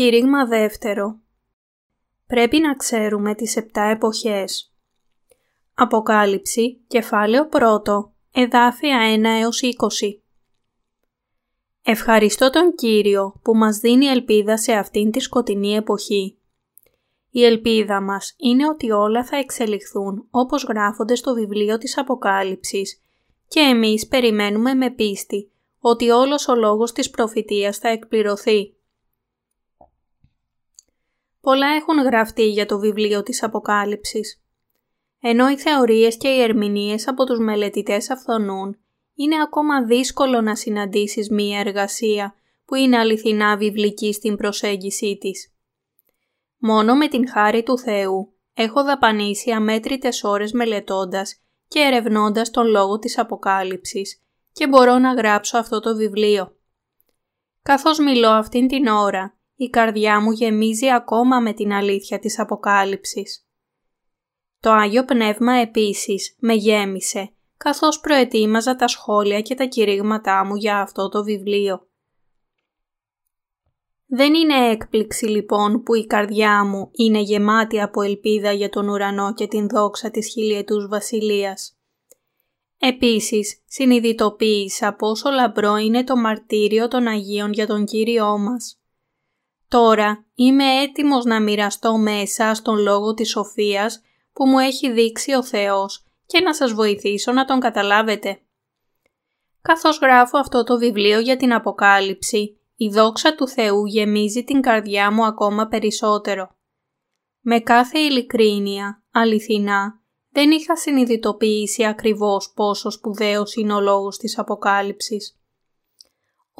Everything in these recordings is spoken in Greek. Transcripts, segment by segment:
Κήρυγμα δεύτερο. Πρέπει να ξέρουμε τις επτά εποχές. Αποκάλυψη, κεφάλαιο πρώτο, εδάφια 1 έως 20. Ευχαριστώ τον Κύριο που μας δίνει ελπίδα σε αυτήν τη σκοτεινή εποχή. Η ελπίδα μας είναι ότι όλα θα εξελιχθούν όπως γράφονται στο βιβλίο της Αποκάλυψης και εμείς περιμένουμε με πίστη ότι όλος ο λόγος της προφητείας θα εκπληρωθεί. Πολλά έχουν γραφτεί για το βιβλίο της Αποκάλυψης. Ενώ οι θεωρίες και οι ερμηνείες από τους μελετητές αυθονούν, είναι ακόμα δύσκολο να συναντήσεις μία εργασία που είναι αληθινά βιβλική στην προσέγγισή της. Μόνο με την χάρη του Θεού έχω δαπανίσει αμέτρητες ώρες μελετώντας και ερευνώντας τον λόγο της Αποκάλυψης και μπορώ να γράψω αυτό το βιβλίο. Καθώς μιλώ αυτήν την ώρα, η καρδιά μου γεμίζει ακόμα με την αλήθεια της Αποκάλυψης. Το Άγιο Πνεύμα επίσης με γέμισε, καθώς προετοίμαζα τα σχόλια και τα κηρύγματά μου για αυτό το βιβλίο. Δεν είναι έκπληξη λοιπόν που η καρδιά μου είναι γεμάτη από ελπίδα για τον ουρανό και την δόξα της χιλιετούς βασιλείας. Επίσης, συνειδητοποίησα πόσο λαμπρό είναι το μαρτύριο των Αγίων για τον Κύριό μας. Τώρα είμαι έτοιμος να μοιραστώ με εσάς τον λόγο της σοφίας που μου έχει δείξει ο Θεός και να σας βοηθήσω να τον καταλάβετε. Καθώς γράφω αυτό το βιβλίο για την Αποκάλυψη, η δόξα του Θεού γεμίζει την καρδιά μου ακόμα περισσότερο. Με κάθε ειλικρίνεια, αληθινά, δεν είχα συνειδητοποιήσει ακριβώς πόσο σπουδαίος είναι ο λόγος της Αποκάλυψης.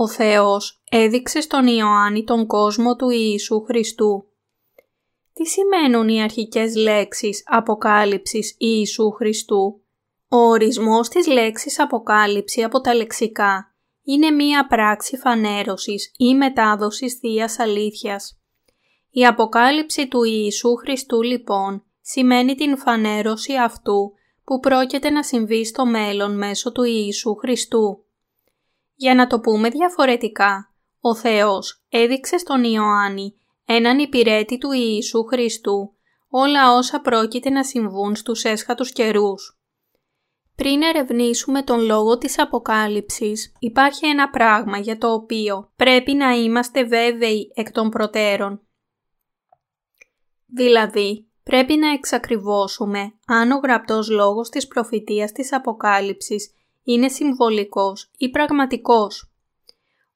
Ο Θεός έδειξε στον Ιωάννη τον κόσμο του Ιησού Χριστού. Τι σημαίνουν οι αρχικές λέξεις «αποκάλυψης» Ιησού Χριστού; Ο ορισμός της λέξης «αποκάλυψη» από τα λεξικά είναι μία πράξη φανέρωσης ή μετάδοσης Θείας Αλήθειας. Η αποκάλυψη του Ιησού Χριστού λοιπόν σημαίνει την φανέρωση αυτού που πρόκειται να συμβεί στο μέλλον μέσω του Ιησού Χριστού. Για να το πούμε διαφορετικά, ο Θεός έδειξε στον Ιωάννη έναν υπηρέτη του Ιησού Χριστού όλα όσα πρόκειται να συμβούν στους έσχατους καιρούς. Πριν ερευνήσουμε τον λόγο της Αποκάλυψης, υπάρχει ένα πράγμα για το οποίο πρέπει να είμαστε βέβαιοι εκ των προτέρων. Δηλαδή, πρέπει να εξακριβώσουμε αν ο γραπτός λόγος της προφητείας της Αποκάλυψης είναι συμβολικός ή πραγματικός.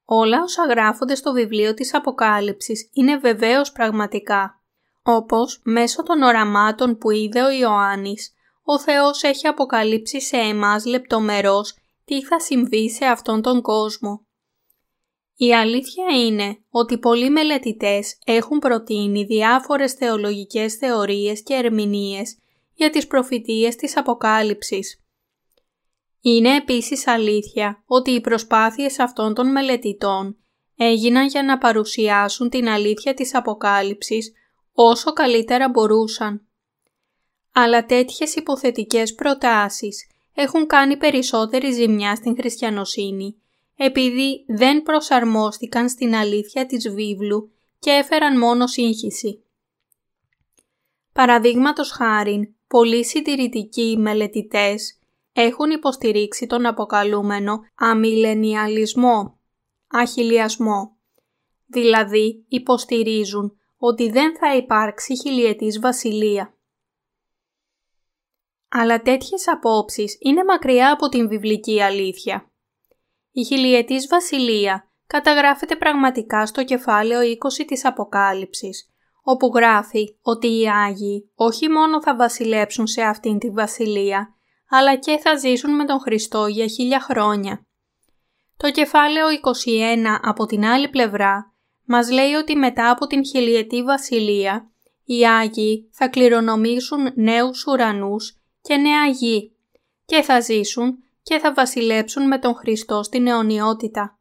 Όλα όσα γράφονται στο βιβλίο της Αποκάλυψης είναι βεβαίως πραγματικά. Όπως μέσω των οραμάτων που είδε ο Ιωάννης, ο Θεός έχει αποκαλύψει σε εμάς λεπτομερώς τι θα συμβεί σε αυτόν τον κόσμο. Η αλήθεια είναι ότι πολλοί μελετητές έχουν προτείνει διάφορες θεολογικές θεωρίες και ερμηνείες για τις προφητείες της Αποκάλυψης. Είναι επίσης αλήθεια ότι οι προσπάθειες αυτών των μελετητών έγιναν για να παρουσιάσουν την αλήθεια της Αποκάλυψης όσο καλύτερα μπορούσαν. Αλλά τέτοιες υποθετικές προτάσεις έχουν κάνει περισσότερη ζημιά στην χριστιανοσύνη επειδή δεν προσαρμόστηκαν στην αλήθεια της βίβλου και έφεραν μόνο σύγχυση. Παραδείγματος χάριν, πολλοί συντηρητικοί μελετητές έχουν υποστηρίξει τον αποκαλούμενο αμιλενιαλισμό, αχιλιασμό. Δηλαδή υποστηρίζουν ότι δεν θα υπάρξει χιλιετής βασιλεία. Αλλά τέτοιες απόψεις είναι μακριά από την βιβλική αλήθεια. Η χιλιετής βασιλεία καταγράφεται πραγματικά στο κεφάλαιο 20 της Αποκάλυψης, όπου γράφει ότι οι Άγιοι όχι μόνο θα βασιλέψουν σε αυτήν τη βασιλεία, αλλά και θα ζήσουν με τον Χριστό για χίλια χρόνια. Το κεφάλαιο 21 από την άλλη πλευρά μας λέει ότι μετά από την χιλιετή βασιλεία οι Άγιοι θα κληρονομήσουν νέους ουρανούς και νέα γη και θα ζήσουν και θα βασιλέψουν με τον Χριστό στην αιωνιότητα.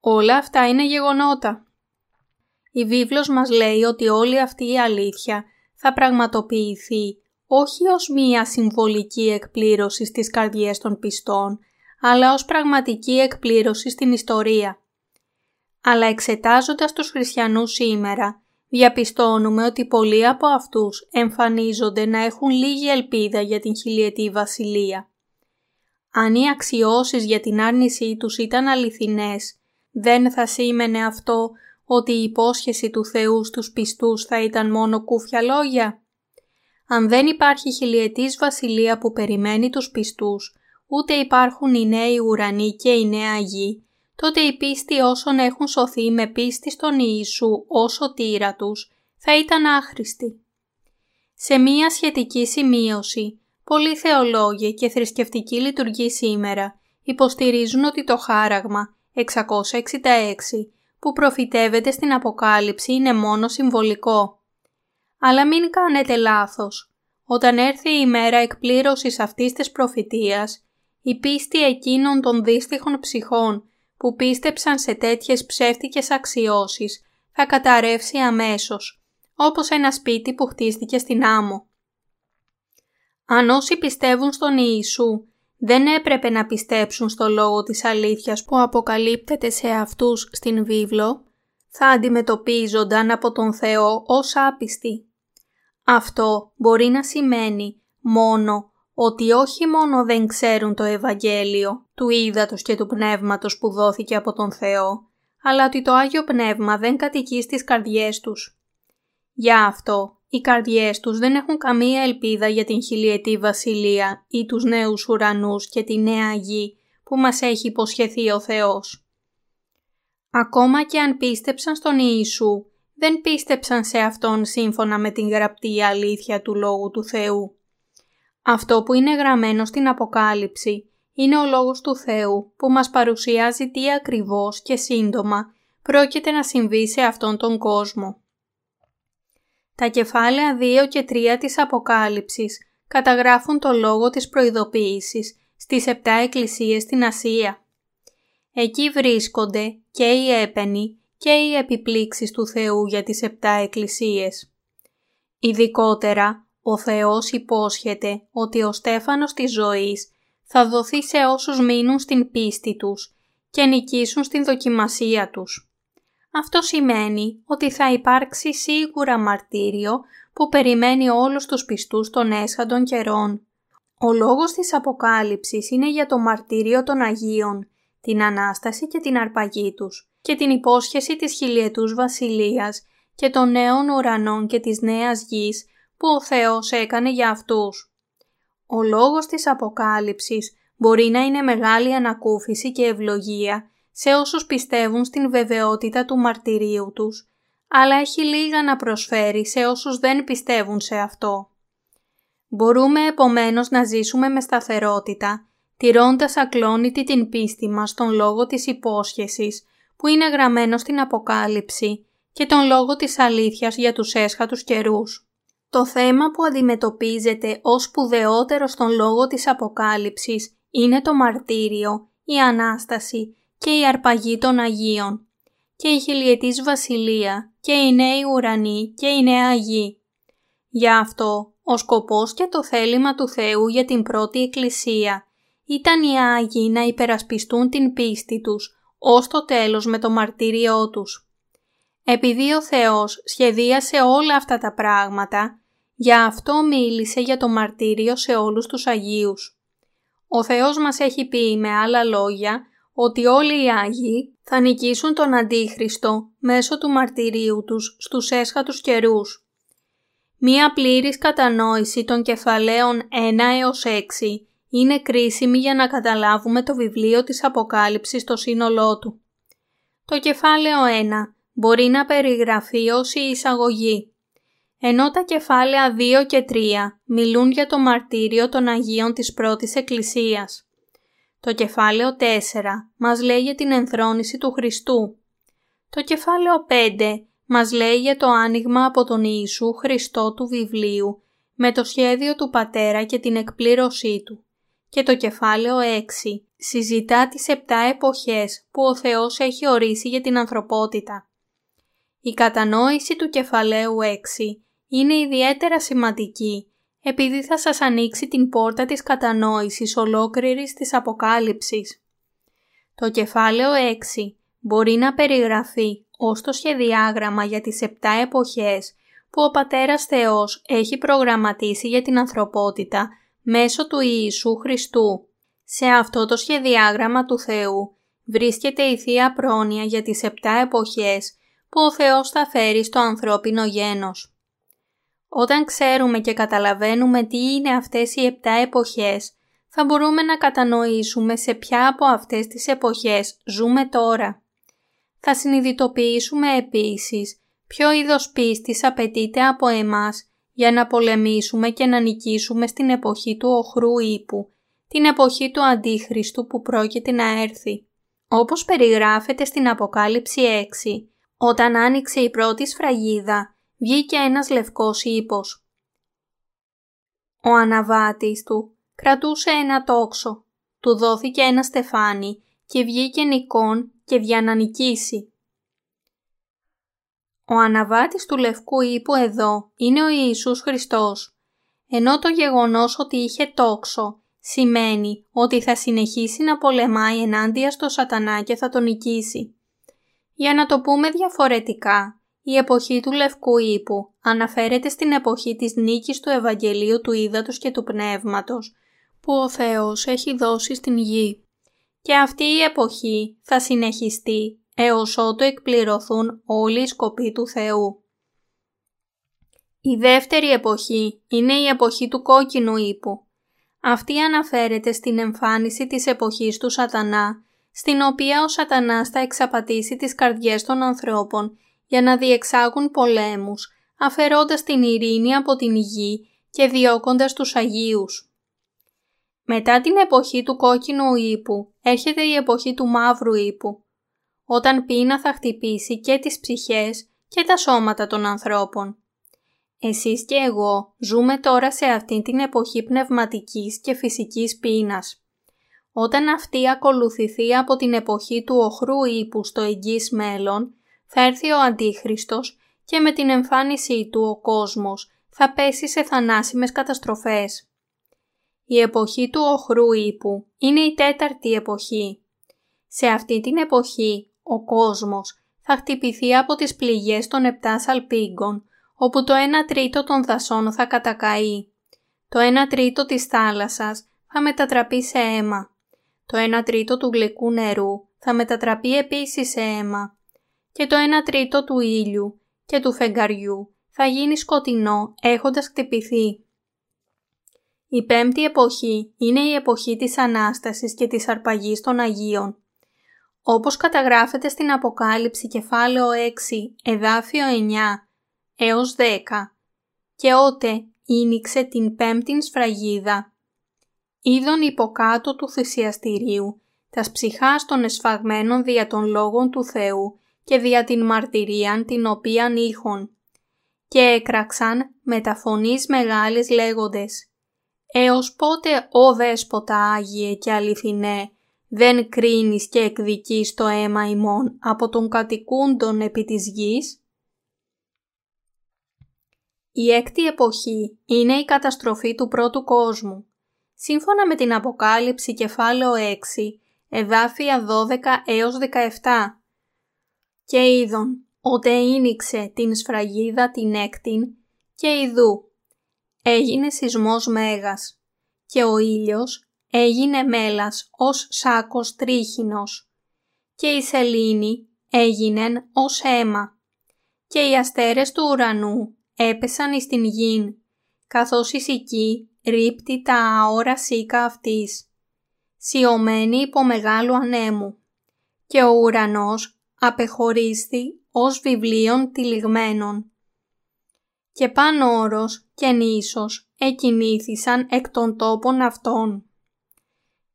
Όλα αυτά είναι γεγονότα. Η βίβλος μας λέει ότι όλη αυτή η αλήθεια θα πραγματοποιηθεί όχι ως μία συμβολική εκπλήρωση στις καρδιές των πιστών, αλλά ως πραγματική εκπλήρωση στην ιστορία. Αλλά εξετάζοντας τους χριστιανούς σήμερα, διαπιστώνουμε ότι πολλοί από αυτούς εμφανίζονται να έχουν λίγη ελπίδα για την χιλιετή βασιλεία. Αν οι αξιώσεις για την άρνησή τους ήταν αληθινές, δεν θα σήμαινε αυτό ότι η υπόσχεση του Θεού στους πιστούς θα ήταν μόνο κούφια λόγια. Αν δεν υπάρχει χιλιετής βασιλεία που περιμένει τους πιστούς, ούτε υπάρχουν οι νέοι ουρανοί και η νέα γη, τότε η πίστη όσων έχουν σωθεί με πίστη στον Ιησού ως σωτήρα τους θα ήταν άχρηστη. Σε μία σχετική σημείωση, πολλοί θεολόγοι και θρησκευτικοί λειτουργοί σήμερα υποστηρίζουν ότι το χάραγμα 666 που προφητεύεται στην Αποκάλυψη είναι μόνο συμβολικό. Αλλά μην κάνετε λάθος. Όταν έρθει η μέρα εκπλήρωσης αυτής της προφητείας, η πίστη εκείνων των δύστιχων ψυχών που πίστεψαν σε τέτοιες ψεύτικες αξιώσεις θα καταρρεύσει αμέσως, όπως ένα σπίτι που χτίστηκε στην άμμο. Αν όσοι πιστεύουν στον Ιησού δεν έπρεπε να πιστέψουν στο λόγο της αλήθειας που αποκαλύπτεται σε αυτούς στην βίβλο, θα αντιμετωπίζονταν από τον Θεό ως άπιστοι. Αυτό μπορεί να σημαίνει μόνο ότι όχι μόνο δεν ξέρουν το Ευαγγέλιο του Ήδατος και του Πνεύματος που δόθηκε από τον Θεό, αλλά ότι το Άγιο Πνεύμα δεν κατοικεί στις καρδιές τους. Γι' αυτό οι καρδιές τους δεν έχουν καμία ελπίδα για την χιλιετή βασιλεία ή τους νέους ουρανούς και τη νέα γη που μας έχει υποσχεθεί ο Θεός. Ακόμα και αν πίστεψαν στον Ιησού, δεν πίστεψαν σε Αυτόν σύμφωνα με την γραπτή αλήθεια του Λόγου του Θεού. Αυτό που είναι γραμμένο στην Αποκάλυψη είναι ο Λόγος του Θεού που μας παρουσιάζει τι ακριβώς και σύντομα πρόκειται να συμβεί σε αυτόν τον κόσμο. Τα κεφάλαια 2 και 3 της Αποκάλυψης καταγράφουν το λόγο της προειδοποίησης στις 7 εκκλησίες στην Ασία. Εκεί βρίσκονται και οι έπαινοι και οι επιπλήξεις του Θεού για τις 7 εκκλησίες. Ειδικότερα, ο Θεός υπόσχεται ότι ο στέφανος της ζωής θα δοθεί σε όσους μείνουν στην πίστη τους και νικήσουν στην δοκιμασία τους. Αυτό σημαίνει ότι θα υπάρξει σίγουρα μαρτύριο που περιμένει όλους τους πιστούς των έσχαντων καιρών. Ο λόγος της Αποκάλυψης είναι για το μαρτύριο των Αγίων, την Ανάσταση και την αρπαγή τους και την υπόσχεση της χιλιετούς βασιλείας και των νέων ουρανών και της νέας γης που ο Θεός έκανε για αυτούς. Ο λόγος της Αποκάλυψης μπορεί να είναι μεγάλη ανακούφιση και ευλογία σε όσους πιστεύουν στην βεβαιότητα του μαρτυρίου τους, αλλά έχει λίγα να προσφέρει σε όσους δεν πιστεύουν σε αυτό. Μπορούμε επομένως να ζήσουμε με σταθερότητα, τηρώντας ακλόνητη την πίστη μας στον λόγο της υπόσχεσης που είναι γραμμένο στην Αποκάλυψη και τον λόγο της αλήθειας για τους έσχατους καιρούς. Το θέμα που αντιμετωπίζεται ως σπουδαιότερο στον λόγο της Αποκάλυψης είναι το μαρτύριο, η Ανάσταση και η αρπαγή των Αγίων και η χιλιετής βασιλεία και οι νέοι ουρανοί και η νέα γη. Γι' αυτό ο σκοπός και το θέλημα του Θεού για την πρώτη εκκλησία ήταν οι Άγιοι να υπερασπιστούν την πίστη τους ως το τέλος με το μαρτύριό τους. Επειδή ο Θεός σχεδίασε όλα αυτά τα πράγματα, γι' αυτό μίλησε για το μαρτύριο σε όλους τους Αγίους. Ο Θεός μας έχει πει με άλλα λόγια ότι όλοι οι Άγιοι θα νικήσουν τον Αντίχριστο μέσω του μαρτυρίου τους στους έσχατους καιρούς. Μία πλήρης κατανόηση των κεφαλαίων 1 έως 6 είναι κρίσιμη για να καταλάβουμε το βιβλίο της Αποκάλυψης στο σύνολό του. Το κεφάλαιο 1 μπορεί να περιγραφεί ως η εισαγωγή, ενώ τα κεφάλαια 2 και 3 μιλούν για το μαρτύριο των Αγίων της πρώτης Εκκλησίας. Το κεφάλαιο 4 μας λέει για την ενθρόνηση του Χριστού. Το κεφάλαιο 5 μας λέει για το άνοιγμα από τον Ιησού Χριστό του βιβλίου με το σχέδιο του Πατέρα και την εκπλήρωσή του. Και το κεφάλαιο 6 συζητά τις 7 εποχές που ο Θεός έχει ορίσει για την ανθρωπότητα. Η κατανόηση του κεφαλαίου 6 είναι ιδιαίτερα σημαντική επειδή θα σας ανοίξει την πόρτα της κατανόησης ολόκληρης της Αποκάλυψης. Το κεφάλαιο 6 μπορεί να περιγραφεί ως το σχεδιάγραμμα για τις επτά εποχές που ο Πατέρας Θεός έχει προγραμματίσει για την ανθρωπότητα μέσω του Ιησού Χριστού. Σε αυτό το σχεδιάγραμμα του Θεού βρίσκεται η Θεία Πρόνοια για τις επτά εποχές που ο Θεός θα φέρει στο ανθρώπινο γένος. Όταν ξέρουμε και καταλαβαίνουμε τι είναι αυτές οι επτά εποχές, θα μπορούμε να κατανοήσουμε σε ποια από αυτές τις εποχές ζούμε τώρα. Θα συνειδητοποιήσουμε επίσης ποιο είδος πίστης απαιτείται από εμάς για να πολεμήσουμε και να νικήσουμε στην εποχή του οχρού ύπου, την εποχή του Αντίχριστου που πρόκειται να έρθει. Όπως περιγράφεται στην Αποκάλυψη 6, όταν άνοιξε η πρώτη σφραγίδα, βγήκε ένας λευκός ύπος. Ο αναβάτης του κρατούσε ένα τόξο, του δόθηκε ένα στεφάνι και βγήκε νικών και για να νικήσει. Ο αναβάτης του λευκού ύπου εδώ είναι ο Ιησούς Χριστός, ενώ το γεγονός ότι είχε τόξο σημαίνει ότι θα συνεχίσει να πολεμάει ενάντια στο σατανά και θα τον νικήσει. Για να το πούμε διαφορετικά, η εποχή του Λευκού Ήπου αναφέρεται στην εποχή της νίκης του Ευαγγελίου του Ήδατος και του Πνεύματος που ο Θεός έχει δώσει στην γη. Και αυτή η εποχή θα συνεχιστεί έως ότου εκπληρωθούν όλοι οι σκοποί του Θεού. Η δεύτερη εποχή είναι η εποχή του κόκκινου ύπου. Αυτή αναφέρεται στην εμφάνιση της εποχής του σατανά, στην οποία ο σατανάς θα εξαπατήσει τις καρδιές των ανθρώπων για να διεξάγουν πολέμους, αφαιρώντας την ειρήνη από την γη και διώκοντας τους Αγίους. Μετά την εποχή του κόκκινου ύπου έρχεται η εποχή του μαύρου ύπου, όταν πείνα θα χτυπήσει και τις ψυχές και τα σώματα των ανθρώπων. Εσείς και εγώ ζούμε τώρα σε αυτήν την εποχή πνευματικής και φυσικής πείνας. Όταν αυτή ακολουθηθεί από την εποχή του οχρού ύπου στο εγγύς μέλλον, θα έρθει ο Αντίχριστος και με την εμφάνισή του ο κόσμος θα πέσει σε θανάσιμες καταστροφές. Η εποχή του οχρού ύπου είναι η τέταρτη εποχή. Σε αυτή την εποχή ο κόσμος θα χτυπηθεί από τις πληγές των επτά σαλπίγκων, όπου το 1 τρίτο των δασών θα κατακαεί. Το 1 τρίτο της θάλασσας θα μετατραπεί σε αίμα. Το 1 τρίτο του γλυκού νερού θα μετατραπεί επίσης σε αίμα. Και το 1 τρίτο του ήλιου και του φεγγαριού θα γίνει σκοτεινό έχοντας χτυπηθεί. Η πέμπτη εποχή είναι η εποχή της Ανάστασης και της αρπαγής των Αγίων. Όπως καταγράφεται στην Αποκάλυψη κεφάλαιο 6, εδάφιο 9 έως 10 και ότε ίνιξε την πέμπτην σφραγίδα. Είδον υποκάτω του θυσιαστηρίου τας ψυχάς των εσφαγμένων δια των λόγων του Θεού και δια την μαρτυρίαν την οποίαν ήχον. Και έκραξαν με τα φωνής μεγάλης λέγοντες «Έως πότε, ο Δέσποτα Άγιε και αληθινέ, δεν κρίνεις και εκδικείς το αίμα ημών από τον κατοικούντον επί της γης» Η έκτη εποχή είναι η καταστροφή του πρώτου κόσμου. Σύμφωνα με την Αποκάλυψη κεφάλαιο 6, εδάφια 12 έως 17. Και είδον, ότε ίνιξε την σφραγίδα την έκτην και ειδού. Έγινε σεισμός μέγας και ο ήλιος έγινε μέλας ως σάκος τρίχινος και η σελήνη έγινεν ως αίμα και οι αστέρες του ουρανού έπεσαν εις την γην, καθώς η σική ρίπτει τα αόρα σίκα αυτής, σιωμένη υπό μεγάλου ανέμου, και ο ουρανός απεχωρίστη ως βιβλίων τυλιγμένων. Και πάνω όρος και νήσος εκινήθησαν εκ των τόπων αυτών.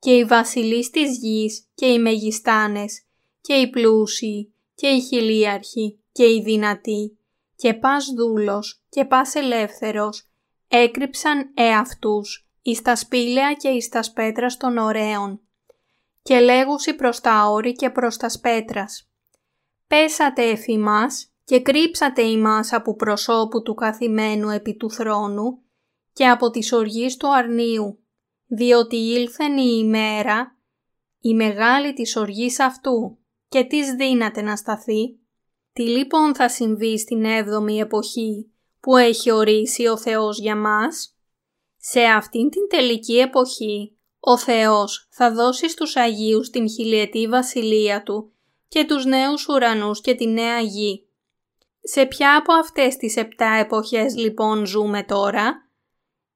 Και οι βασιλείς της γης και οι μεγιστάνες και οι πλούσιοι και οι χιλίαρχοι και οι δυνατοί και πας δούλος και πας ελεύθερος έκρυψαν εαυτούς εις τα σπήλαια και εις τα σπέτρα των ωραίων και λέγουσι προς τα όρη και προς τα σπέτρας. Πέσατε εφημάς και κρύψατε ημάς από προσώπου του καθημένου επί του θρόνου και από της οργής του αρνίου, διότι ήλθεν η ημέρα, η μεγάλη της οργής αυτού και τι δύναται να σταθεί. Τι λοιπόν θα συμβεί στην 7η εποχή που έχει ορίσει ο Θεός για μας; Σε αυτήν την τελική εποχή ο Θεός θα δώσει στους Αγίους την χιλιετή βασιλεία Του και τους νέους ουρανούς και τη νέα γη. Σε ποια από αυτές τις επτά εποχές λοιπόν ζούμε τώρα;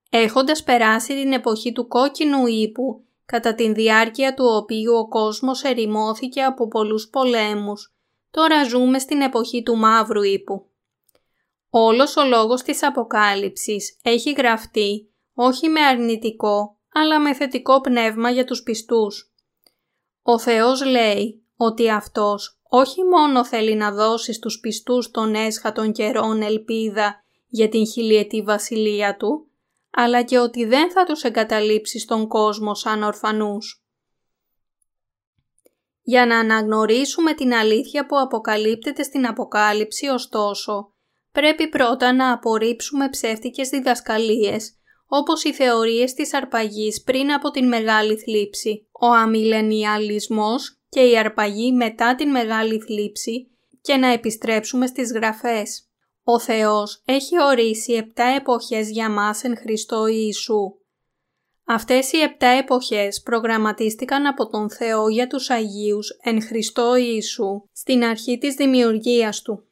Έχοντας περάσει την εποχή του κόκκινου ύπου, κατά την διάρκεια του οποίου ο κόσμος ερημώθηκε από πολλούς πολέμους, τώρα ζούμε στην εποχή του μαύρου ύπου. Όλος ο λόγος της Αποκάλυψης έχει γραφτεί όχι με αρνητικό, αλλά με θετικό πνεύμα για τους πιστούς. Ο Θεός λέει ότι Αυτός όχι μόνο θέλει να δώσει στους πιστούς των έσχατων καιρών ελπίδα για την χιλιετή βασιλεία Του, αλλά και ότι δεν θα τους εγκαταλείψει στον κόσμο σαν ορφανούς. Για να αναγνωρίσουμε την αλήθεια που αποκαλύπτεται στην Αποκάλυψη, ωστόσο, πρέπει πρώτα να απορρίψουμε ψεύτικες διδασκαλίες, όπως οι θεωρίες της αρπαγής πριν από την Μεγάλη Θλίψη, ο αμιλενιαλισμός και η αρπαγή μετά την Μεγάλη Θλίψη και να επιστρέψουμε στις γραφές. Ο Θεός έχει ορίσει επτά εποχές για μας εν Χριστώ Ιησού. Αυτές οι επτά εποχές προγραμματίστηκαν από τον Θεό για τους Αγίους εν Χριστώ Ιησού στην αρχή της δημιουργίας Του.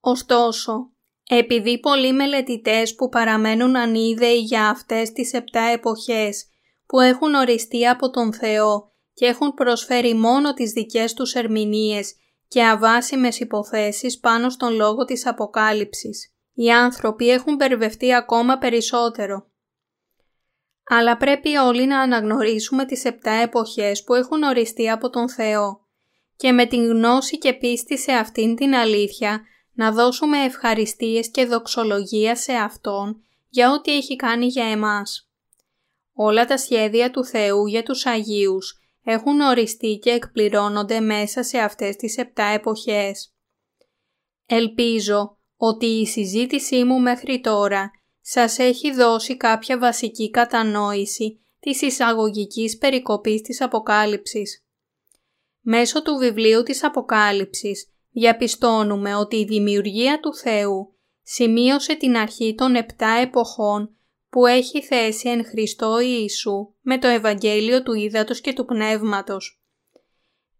Ωστόσο, επειδή πολλοί μελετητές που παραμένουν ανίδεοι για αυτές τις επτά εποχές που έχουν οριστεί από τον Θεό και έχουν προσφέρει μόνο τις δικές τους ερμηνείες και αβάσιμες υποθέσεις πάνω στον λόγο της Αποκάλυψης. Οι άνθρωποι έχουν περιβευτεί ακόμα περισσότερο. Αλλά πρέπει όλοι να αναγνωρίσουμε τις επτά εποχές που έχουν οριστεί από τον Θεό και με την γνώση και πίστη σε αυτήν την αλήθεια να δώσουμε ευχαριστίες και δοξολογία σε Αυτόν για ό,τι έχει κάνει για εμάς. Όλα τα σχέδια του Θεού για τους Αγίους έχουν οριστεί και εκπληρώνονται μέσα σε αυτές τις επτά εποχές. Ελπίζω ότι η συζήτησή μου μέχρι τώρα σας έχει δώσει κάποια βασική κατανόηση της εισαγωγικής περικοπής της Αποκάλυψης. Μέσω του βιβλίου της Αποκάλυψης διαπιστώνουμε ότι η δημιουργία του Θεού σημείωσε την αρχή των επτά εποχών που έχει θέση εν Χριστώ Ιησού με το Ευαγγέλιο του Ήδατος και του Πνεύματος.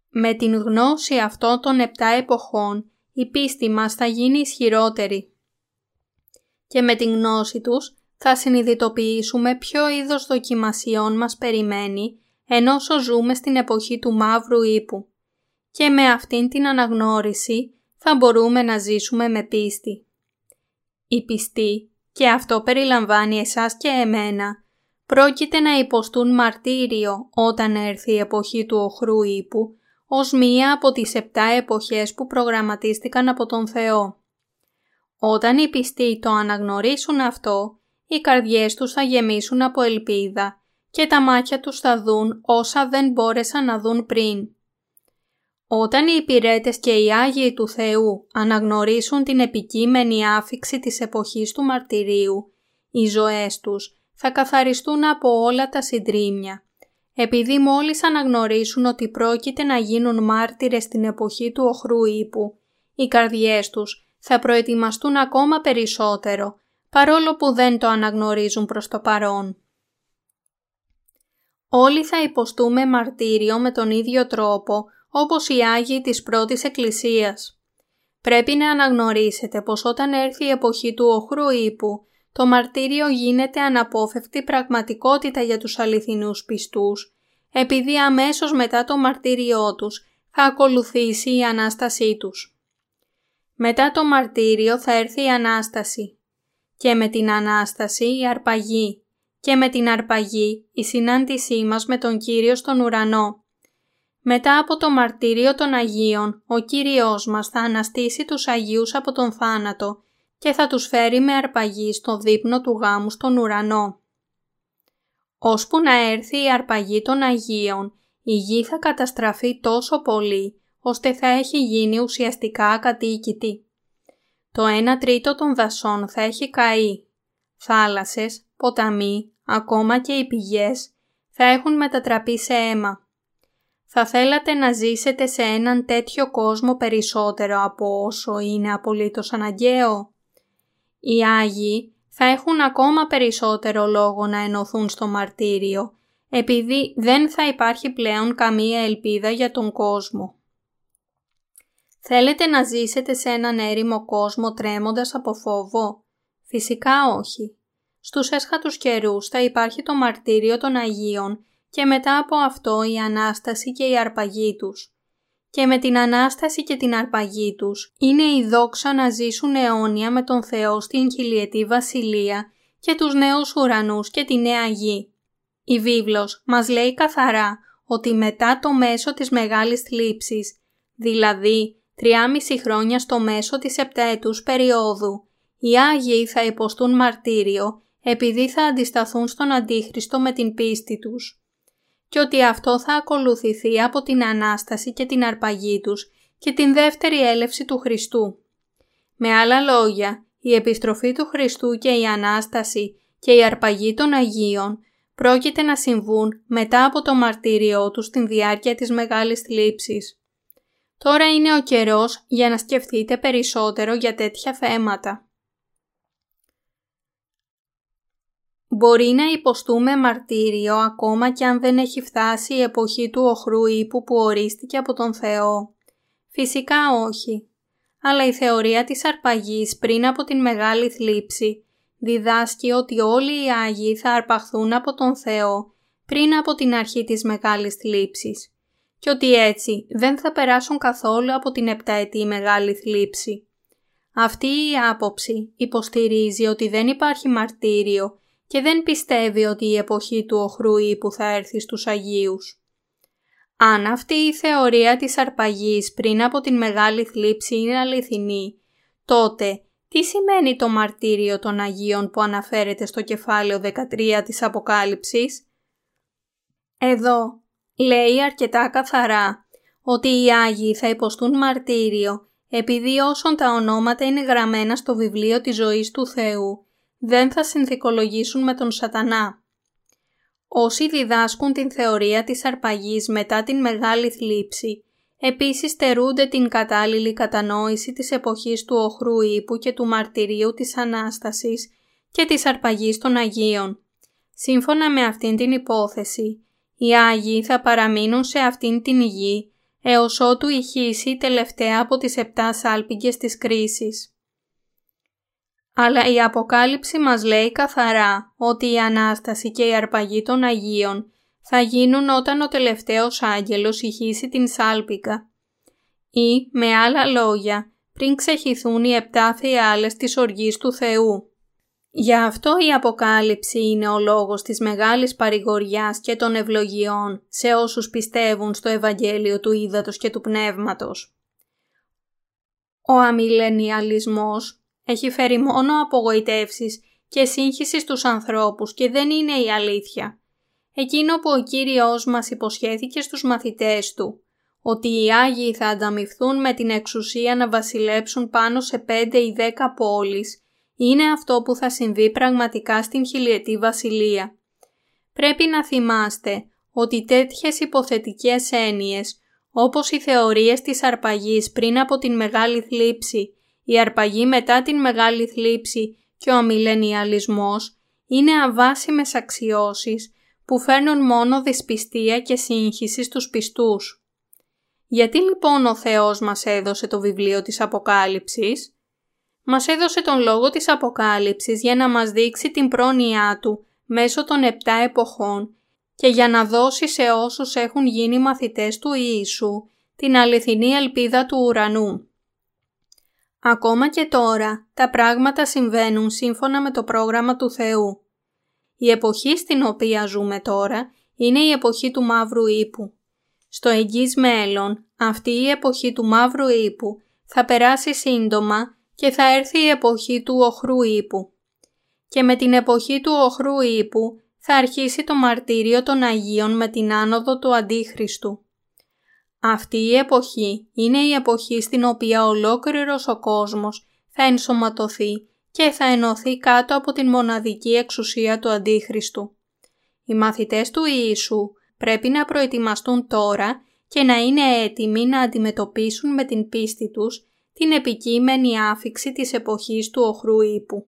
Με την γνώση αυτών των επτά εποχών η πίστη μας θα γίνει ισχυρότερη. Και με την γνώση τους θα συνειδητοποιήσουμε ποιο είδος δοκιμασιών μας περιμένει ενώ ζούμε στην εποχή του μαύρου ύπου. Και με αυτήν την αναγνώριση θα μπορούμε να ζήσουμε με πίστη. Η πιστή και αυτό περιλαμβάνει εσάς και εμένα, πρόκειται να υποστούν μαρτύριο όταν έρθει η εποχή του οχρού ύπου, ως μία από τις επτά εποχές που προγραμματίστηκαν από τον Θεό. Όταν οι πιστοί το αναγνωρίσουν αυτό, οι καρδιές τους θα γεμίσουν από ελπίδα και τα μάτια τους θα δουν όσα δεν μπόρεσαν να δουν πριν. Όταν οι υπηρέτες και οι Άγιοι του Θεού αναγνωρίσουν την επικείμενη άφηξη της εποχής του μαρτυρίου, οι ζωές τους θα καθαριστούν από όλα τα συντρίμια. Επειδή μόλις αναγνωρίσουν ότι πρόκειται να γίνουν μάρτυρες στην εποχή του οχρού ύπου, οι καρδιές τους θα προετοιμαστούν ακόμα περισσότερο, παρόλο που δεν το αναγνωρίζουν προς το παρόν. Όλοι θα υποστούμε μαρτύριο με τον ίδιο τρόπο όπως οι Άγιοι της πρώτης Εκκλησίας. Πρέπει να αναγνωρίσετε πως όταν έρθει η εποχή του οχρού ύπου, το μαρτύριο γίνεται αναπόφευκτη πραγματικότητα για τους αληθινούς πιστούς, επειδή αμέσως μετά το μαρτύριό τους θα ακολουθήσει η Ανάστασή τους. Μετά το μαρτύριο θα έρθει η Ανάσταση και με την Ανάσταση η αρπαγή και με την αρπαγή η συνάντησή μας με τον Κύριο στον ουρανό μετά από το μαρτύριο των Αγίων, ο Κύριος μας θα αναστήσει τους Αγίους από τον θάνατο και θα τους φέρει με αρπαγή στο δείπνο του γάμου στον ουρανό. Ώσπου να έρθει η αρπαγή των Αγίων, η γη θα καταστραφεί τόσο πολύ, ώστε θα έχει γίνει ουσιαστικά ακατοίκητη. Το 1 τρίτο των δασών θα έχει καεί. Θάλασσες, ποταμοί, ακόμα και οι πηγές θα έχουν μετατραπεί σε αίμα Θα θέλατε να ζήσετε σε έναν τέτοιο κόσμο περισσότερο από όσο είναι απολύτως αναγκαίο; Οι Άγιοι θα έχουν ακόμα περισσότερο λόγο να ενωθούν στο μαρτύριο, επειδή δεν θα υπάρχει πλέον καμία ελπίδα για τον κόσμο. Θέλετε να ζήσετε σε έναν έρημο κόσμο τρέμοντας από φόβο; Φυσικά όχι. Στους έσχατους καιρούς θα υπάρχει το μαρτύριο των Αγίων και μετά από αυτό η Ανάσταση και η αρπαγή τους. Και με την Ανάσταση και την αρπαγή τους είναι η δόξα να ζήσουν αιώνια με τον Θεό στην χιλιετή βασιλεία και τους νέους ουρανούς και τη νέα γη. Η βίβλος μας λέει καθαρά ότι μετά το μέσο της μεγάλης θλίψης, δηλαδή 3,5 χρόνια στο μέσο της επταετούς περίοδου, οι Άγιοι θα υποστούν μαρτύριο επειδή θα αντισταθούν στον Αντίχριστο με την πίστη τους και ότι αυτό θα ακολουθηθεί από την Ανάσταση και την αρπαγή τους και την δεύτερη έλευση του Χριστού. Με άλλα λόγια, η επιστροφή του Χριστού και η Ανάσταση και η αρπαγή των Αγίων πρόκειται να συμβούν μετά από το μαρτύριό τους στην διάρκεια της Μεγάλης Θλίψης. Τώρα είναι ο καιρός για να σκεφτείτε περισσότερο για τέτοια θέματα. Μπορεί να υποστούμε μαρτύριο ακόμα και αν δεν έχει φτάσει η εποχή του οχρού ύπου που ορίστηκε από τον Θεό. Φυσικά όχι. Αλλά η θεωρία της αρπαγής πριν από την Μεγάλη Θλίψη διδάσκει ότι όλοι οι Άγιοι θα αρπαχθούν από τον Θεό πριν από την αρχή της Μεγάλης Θλίψης και ότι έτσι δεν θα περάσουν καθόλου από την επταετή Μεγάλη Θλίψη. Αυτή η άποψη υποστηρίζει ότι δεν υπάρχει μαρτύριο και δεν πιστεύει ότι η εποχή του οχρού ύπου θα έρθει στους Αγίους. Αν αυτή η θεωρία της αρπαγής πριν από την Μεγάλη Θλίψη είναι αληθινή, τότε τι σημαίνει το μαρτύριο των Αγίων που αναφέρεται στο κεφάλαιο 13 της Αποκάλυψης; Εδώ λέει αρκετά καθαρά ότι οι Άγιοι θα υποστούν μαρτύριο επειδή όσον τα ονόματα είναι γραμμένα στο βιβλίο της ζωής του Θεού δεν θα συνθηκολογήσουν με τον σατανά. Όσοι διδάσκουν την θεωρία της αρπαγής μετά την μεγάλη θλίψη, επίσης στερούνται την κατάλληλη κατανόηση της εποχής του οχρού ύπου και του μαρτυρίου της Ανάστασης και της αρπαγής των Αγίων. Σύμφωνα με αυτήν την υπόθεση, οι Άγιοι θα παραμείνουν σε αυτήν την γη έως ότου ηχήσει τελευταία από τις επτά σάλπιγγες της κρίσης. Αλλά η Αποκάλυψη μας λέει καθαρά ότι η Ανάσταση και η αρπαγή των Αγίων θα γίνουν όταν ο τελευταίος άγγελος ηχήσει την σάλπικα ή, με άλλα λόγια, πριν ξεχυθούν οι επτά φιάλες της οργής του Θεού. Γι' αυτό η Αποκάλυψη είναι ο λόγος της μεγάλης παρηγοριάς και των ευλογιών σε όσους πιστεύουν στο Ευαγγέλιο του Ήδατος και του Πνεύματος. Ο αμιλενιαλισμός έχει φέρει μόνο απογοητεύσεις και σύγχυση στους ανθρώπους και δεν είναι η αλήθεια. Εκείνο που ο Κύριος μας υποσχέθηκε στους μαθητές Του, ότι οι Άγιοι θα ανταμυφθούν με την εξουσία να βασιλέψουν πάνω σε πέντε ή δέκα πόλεις, είναι αυτό που θα συμβεί πραγματικά στην χιλιετή βασιλεία. Πρέπει να θυμάστε ότι τέτοιες υποθετικές έννοιες, όπως οι θεωρίες της αρπαγής πριν από την Μεγάλη Θλίψη η αρπαγή μετά την μεγάλη θλίψη και ο αμιλενιαλισμός είναι αβάσιμες αξιώσεις που φέρνουν μόνο δυσπιστία και σύγχυση στους πιστούς. Γιατί λοιπόν ο Θεός μας έδωσε το βιβλίο της Αποκάλυψης; Μας έδωσε τον λόγο της Αποκάλυψης για να μας δείξει την πρόνοιά Του μέσω των επτά εποχών και για να δώσει σε όσους έχουν γίνει μαθητές του Ιησού την αληθινή ελπίδα του ουρανού. Ακόμα και τώρα, τα πράγματα συμβαίνουν σύμφωνα με το πρόγραμμα του Θεού. Η εποχή στην οποία ζούμε τώρα είναι η εποχή του μαύρου ύπου. Στο εγγύς μέλλον, αυτή η εποχή του μαύρου ύπου θα περάσει σύντομα και θα έρθει η εποχή του οχρού ύπου. Και με την εποχή του οχρού ύπου θα αρχίσει το μαρτύριο των Αγίων με την άνοδο του Αντίχριστου. Αυτή η εποχή είναι η εποχή στην οποία ολόκληρος ο κόσμος θα ενσωματωθεί και θα ενωθεί κάτω από την μοναδική εξουσία του Αντίχριστου. Οι μαθητές του Ιησού πρέπει να προετοιμαστούν τώρα και να είναι έτοιμοι να αντιμετωπίσουν με την πίστη τους την επικείμενη άφηξη της εποχής του οχρού ύπου.